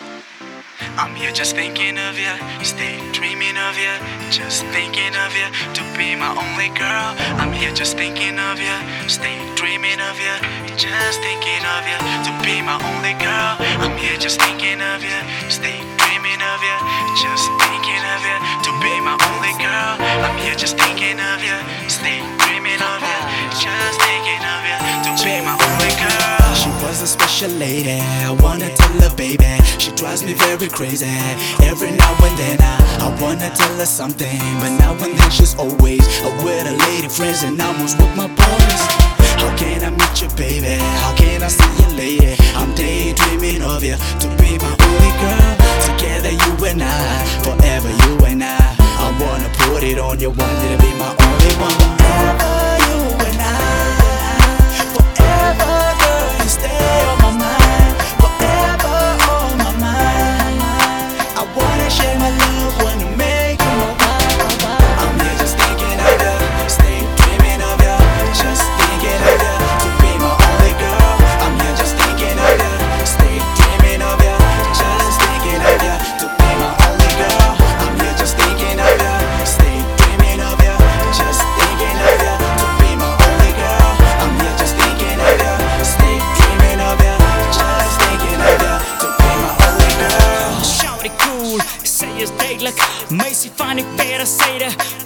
I'm here just thinking of you, stay dreaming of you, just thinking of you to be my only girl. I'm here just thinking of you, stay dreaming of you, just thinking of you to be my only girl. I'm here just thinking of you, stay dreaming of you, just thinking of you to be my only girl. I'm here just thinking of you, stay dreaming of you, just thinking of you to be my special lady. I wanna tell her, baby. She drives me very crazy. Every now and then I, I wanna tell her something. But now and then she's always with her lady friends and almost with my boys. How can I meet you, baby? How can I see you, lady? I'm daydreaming of you to be my only girl. Together, you and I, forever, you and I. I wanna put it on you, want you to be my only one.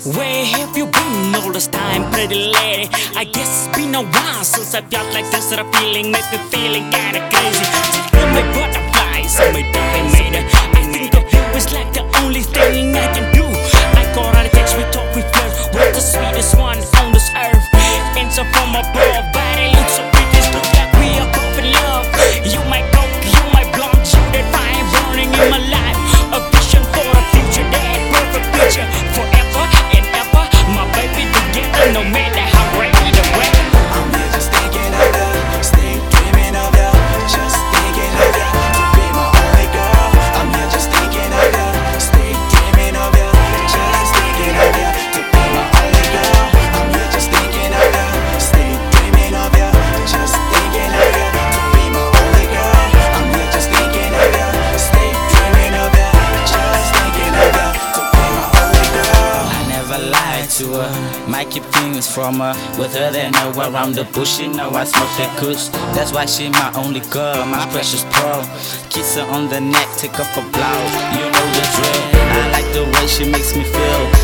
Where have you been all this time, pretty lady? I guess it's been a while since I felt like this That feeling makes me feeling kinda crazy Give me butterflies, and me I think of you is like the only thing I never lied to her. Might keep things from her. With her, they know around the bush. You know I smoke that kush. That's why she my only girl, my precious pearl. Kiss her on the neck, take off her blouse. You know the drill. I like the way she makes me feel.